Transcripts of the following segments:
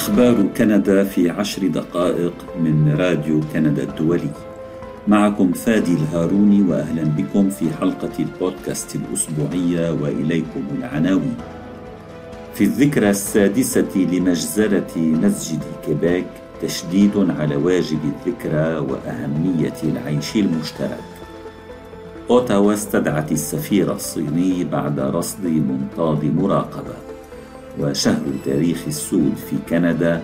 أخبار كندا في عشر دقائق من راديو كندا الدولي. معكم فادي الهاروني وأهلا بكم في حلقة البودكاست الأسبوعية وإليكم العناوين. في الذكرى السادسة لمجزرة مسجد كيبيك تشديد على واجب الذكرى وأهمية العيش المشترك. أوتاوا استدعت السفير الصيني بعد رصد منطاد مراقبة. وشهر تاريخ السود في كندا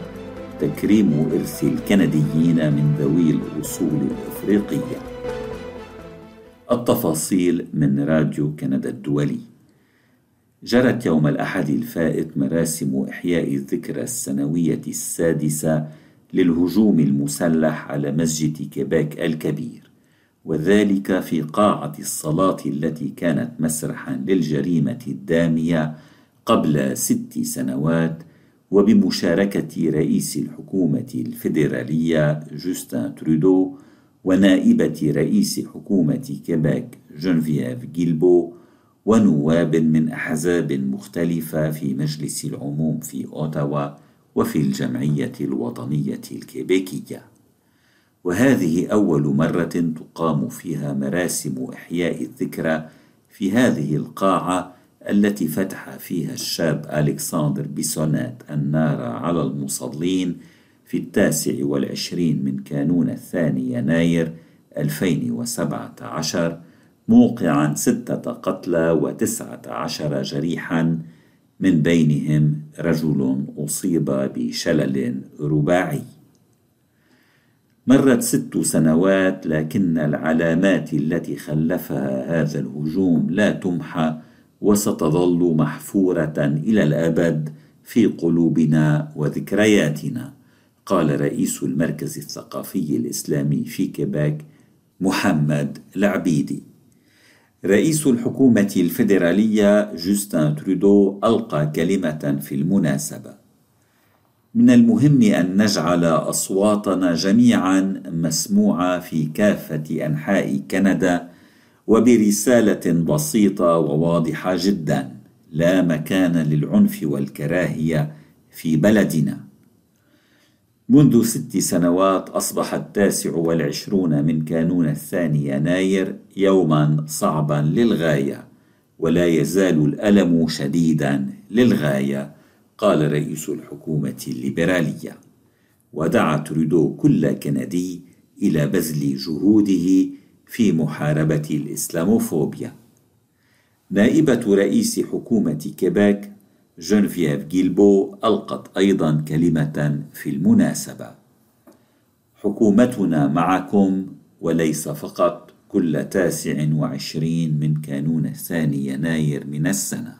تكريم إرث الكنديين من ذوي الأصول الأفريقية. التفاصيل من راديو كندا الدولي. جرت يوم الأحد الفائت مراسم إحياء الذكرى السنوية السادسة للهجوم المسلح على مسجد كيباك الكبير وذلك في قاعة الصلاة التي كانت مسرحا للجريمة الدامية قبل ست سنوات وبمشاركة رئيس الحكومة الفيدرالية جوستن ترودو ونائبة رئيس حكومة كيباك جنفييف جيلبو ونواب من أحزاب مختلفة في مجلس العموم في أوتاوا وفي الجمعية الوطنية الكيبيكية. وهذه أول مرة تقام فيها مراسم إحياء الذكرى في هذه القاعة التي فتح فيها الشاب ألكسندر بيسونات النار على المصلين في التاسع والعشرين من كانون الثاني يناير 2017 موقعا ستة قتلى وتسعة عشر جريحا. من بينهم رجل أصيب بشلل رباعي. مرت ست سنوات لكن العلامات التي خلفها هذا الهجوم لا تمحى. وستظل محفورة إلى الأبد في قلوبنا وذكرياتنا قال رئيس المركز الثقافي الإسلامي في كيباك محمد العبيدي. رئيس الحكومة الفيدرالية جوستن ترودو ألقى كلمة في المناسبة. من المهم أن نجعل أصواتنا جميعا مسموعة في كافة أنحاء كندا وبرسالة بسيطة وواضحة جدا لا مكان للعنف والكراهية في بلدنا. منذ ست سنوات أصبح التاسع والعشرون من كانون الثاني يناير يوما صعبا للغاية ولا يزال الألم شديدا للغاية قال رئيس الحكومة الليبرالية. ودعا ترودو كل كندي إلى بذل جهوده في محاربة الإسلاموفوبيا. نائبة رئيس حكومة كيباك جنفييف جيلبو ألقت أيضا كلمة في المناسبة. حكومتنا معكم وليس فقط كل تاسع وعشرين من كانون الثاني يناير من السنة.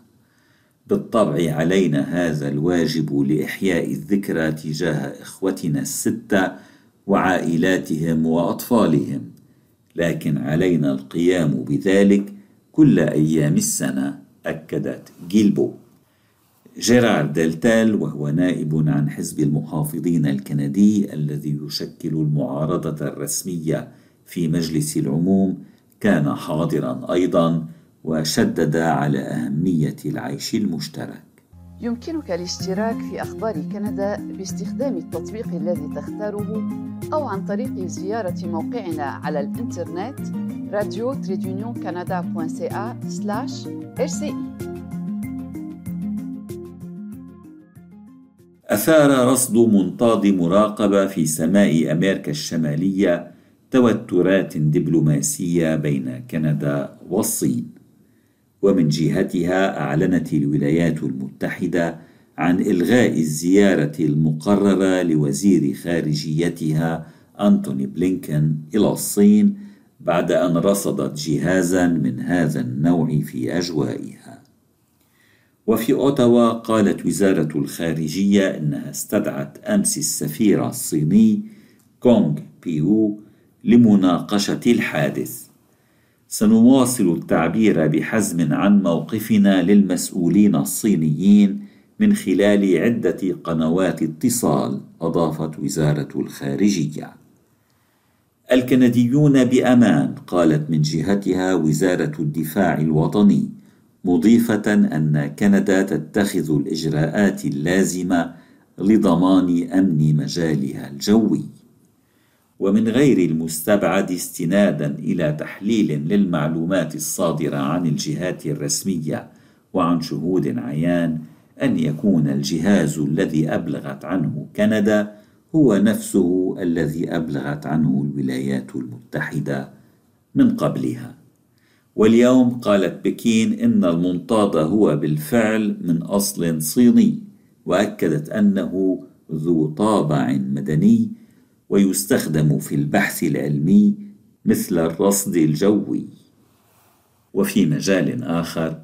بالطبع علينا هذا الواجب لإحياء الذكرى تجاه إخوتنا الستة وعائلاتهم وأطفالهم. لكن علينا القيام بذلك كل أيام السنة أكدت جيلبو. جيرار ديلتال وهو نائب عن حزب المحافظين الكندي الذي يشكل المعارضة الرسمية في مجلس العموم كان حاضرا أيضا وشدد على أهمية العيش المشترك. يمكنك الاشتراك في أخبار كندا باستخدام التطبيق الذي تختاره أو عن طريق زيارة موقعنا على الإنترنت راديو تريدونيون كندا أثار رصد منطاد مراقبة في سماء أمريكا الشمالية توترات دبلوماسية بين كندا والصين. ومن جهتها أعلنت الولايات المتحدة عن إلغاء الزيارة المقررة لوزير خارجيتها أنتوني بلينكن إلى الصين بعد أن رصدت جهازا من هذا النوع في أجوائها. وفي أوتاوا قالت وزارة الخارجية إنها استدعت أمس السفير الصيني كونغ بيو لمناقشة الحادث. سنواصل التعبير بحزم عن موقفنا للمسؤولين الصينيين من خلال عدة قنوات اتصال أضافت وزارة الخارجية. الكنديون بأمان قالت من جهتها وزارة الدفاع الوطني مضيفة أن كندا تتخذ الإجراءات اللازمة لضمان أمن مجالها الجوي. ومن غير المستبعد استنادا إلى تحليل للمعلومات الصادرة عن الجهات الرسمية وعن شهود عيان أن يكون الجهاز الذي أبلغت عنه كندا هو نفسه الذي أبلغت عنه الولايات المتحدة من قبلها. واليوم قالت بكين إن المنطاد هو بالفعل من أصل صيني وأكدت أنه ذو طابع مدني ويستخدم في البحث العلمي مثل الرصد الجوي. وفي مجال آخر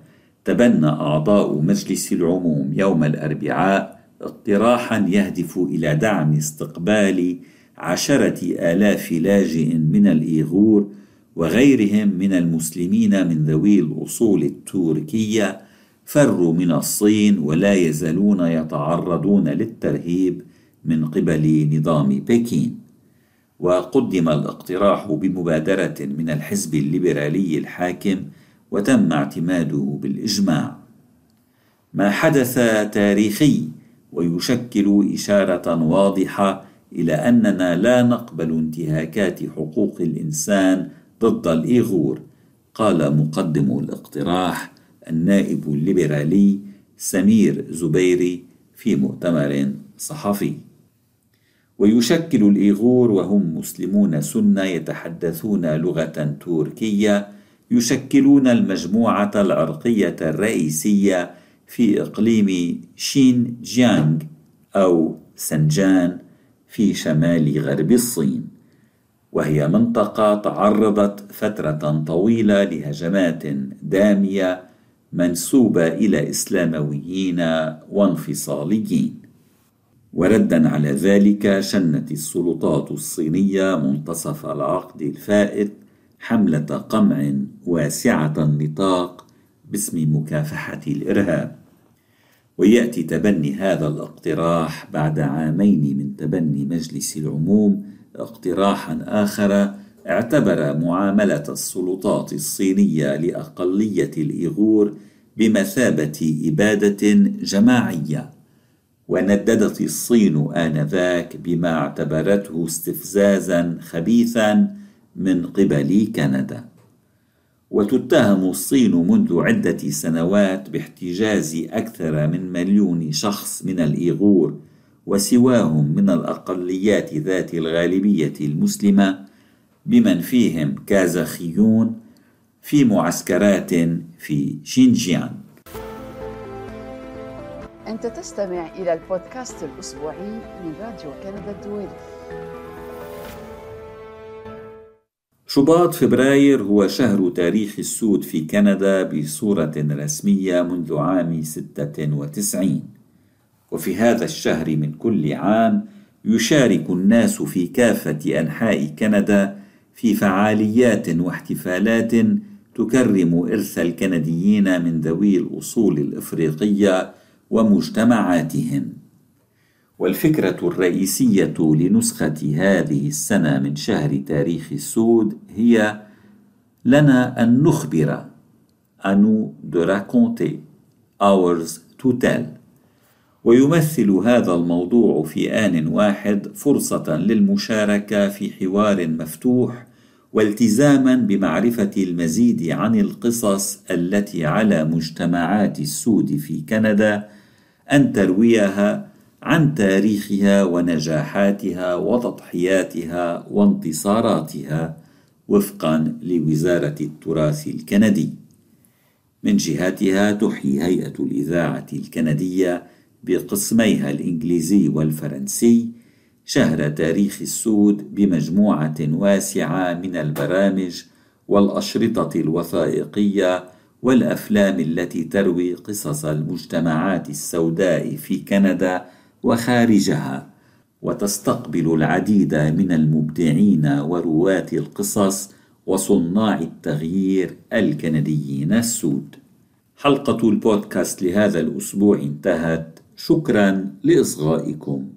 تبنى أعضاء مجلس العموم يوم الأربعاء اقتراحا يهدف إلى دعم استقبال عشرة آلاف لاجئ من الإيغور وغيرهم من المسلمين من ذوي الأصول التركية فروا من الصين ولا يزالون يتعرضون للترهيب من قبل نظام بكين وقدم الاقتراح بمبادرة من الحزب الليبرالي الحاكم وتم اعتماده بالإجماع. ما حدث تاريخي ويشكل إشارة واضحة إلى أننا لا نقبل انتهاكات حقوق الإنسان ضد الإيغور قال مقدم الاقتراح النائب الليبرالي سمير زبيري في مؤتمر صحفي. ويشكل الإيغور وهم مسلمون سنة يتحدثون لغة تركية يشكلون المجموعة العرقية الرئيسية في إقليم شين جيانغ أو سنجان في شمال غرب الصين. وهي منطقة تعرضت فترة طويلة لهجمات دامية منسوبة إلى إسلامويين وانفصاليين. وردا على ذلك شنت السلطات الصينية منتصف العقد الفائت حملة قمع واسعة النطاق باسم مكافحة الإرهاب. ويأتي تبني هذا الاقتراح بعد عامين من تبني مجلس العموم. اقتراحا آخر اعتبر معاملة السلطات الصينية لأقلية الإيغور بمثابة إبادة جماعية. ونددت الصين آنذاك بما اعتبرته استفزازا خبيثا من قبل كندا. وتتهم الصين منذ عدة سنوات باحتجاز أكثر من مليون شخص من الإيغور وسواهم من الأقليات ذات الغالبية المسلمة بمن فيهم كازاخيون في معسكرات في شينجيان. أنت تستمع إلى البودكاست الأسبوعي من راديو كندا الدولي. شباط فبراير هو شهر تاريخ السود في كندا بصورة رسمية منذ عام 96 وفي هذا الشهر من كل عام يشارك الناس في كافة أنحاء كندا في فعاليات واحتفالات تكرم إرث الكنديين من ذوي الأصول الإفريقية ومجتمعاتهم. والفكرة الرئيسية لنسخة هذه السنة من شهر تاريخ السود هي لنا أن نخبر أنو دو راكونتي ours to tell. ويمثل هذا الموضوع في آن واحد فرصة للمشاركة في حوار مفتوح والتزاما بمعرفة المزيد عن القصص التي على مجتمعات السود في كندا أن ترويها عن تاريخها ونجاحاتها وتضحياتها وانتصاراتها وفقا لوزارة التراث الكندي. من جهتها تحيي هيئة الإذاعة الكندية بقسميها الإنجليزي والفرنسي شهر تاريخ السود بمجموعة واسعة من البرامج والأشرطة الوثائقية والأفلام التي تروي قصص المجتمعات السوداء في كندا وخارجها وتستقبل العديد من المبدعين ورواة القصص وصناع التغيير الكنديين السود. حلقة البودكاست لهذا الأسبوع انتهت، شكرا لإصغائكم.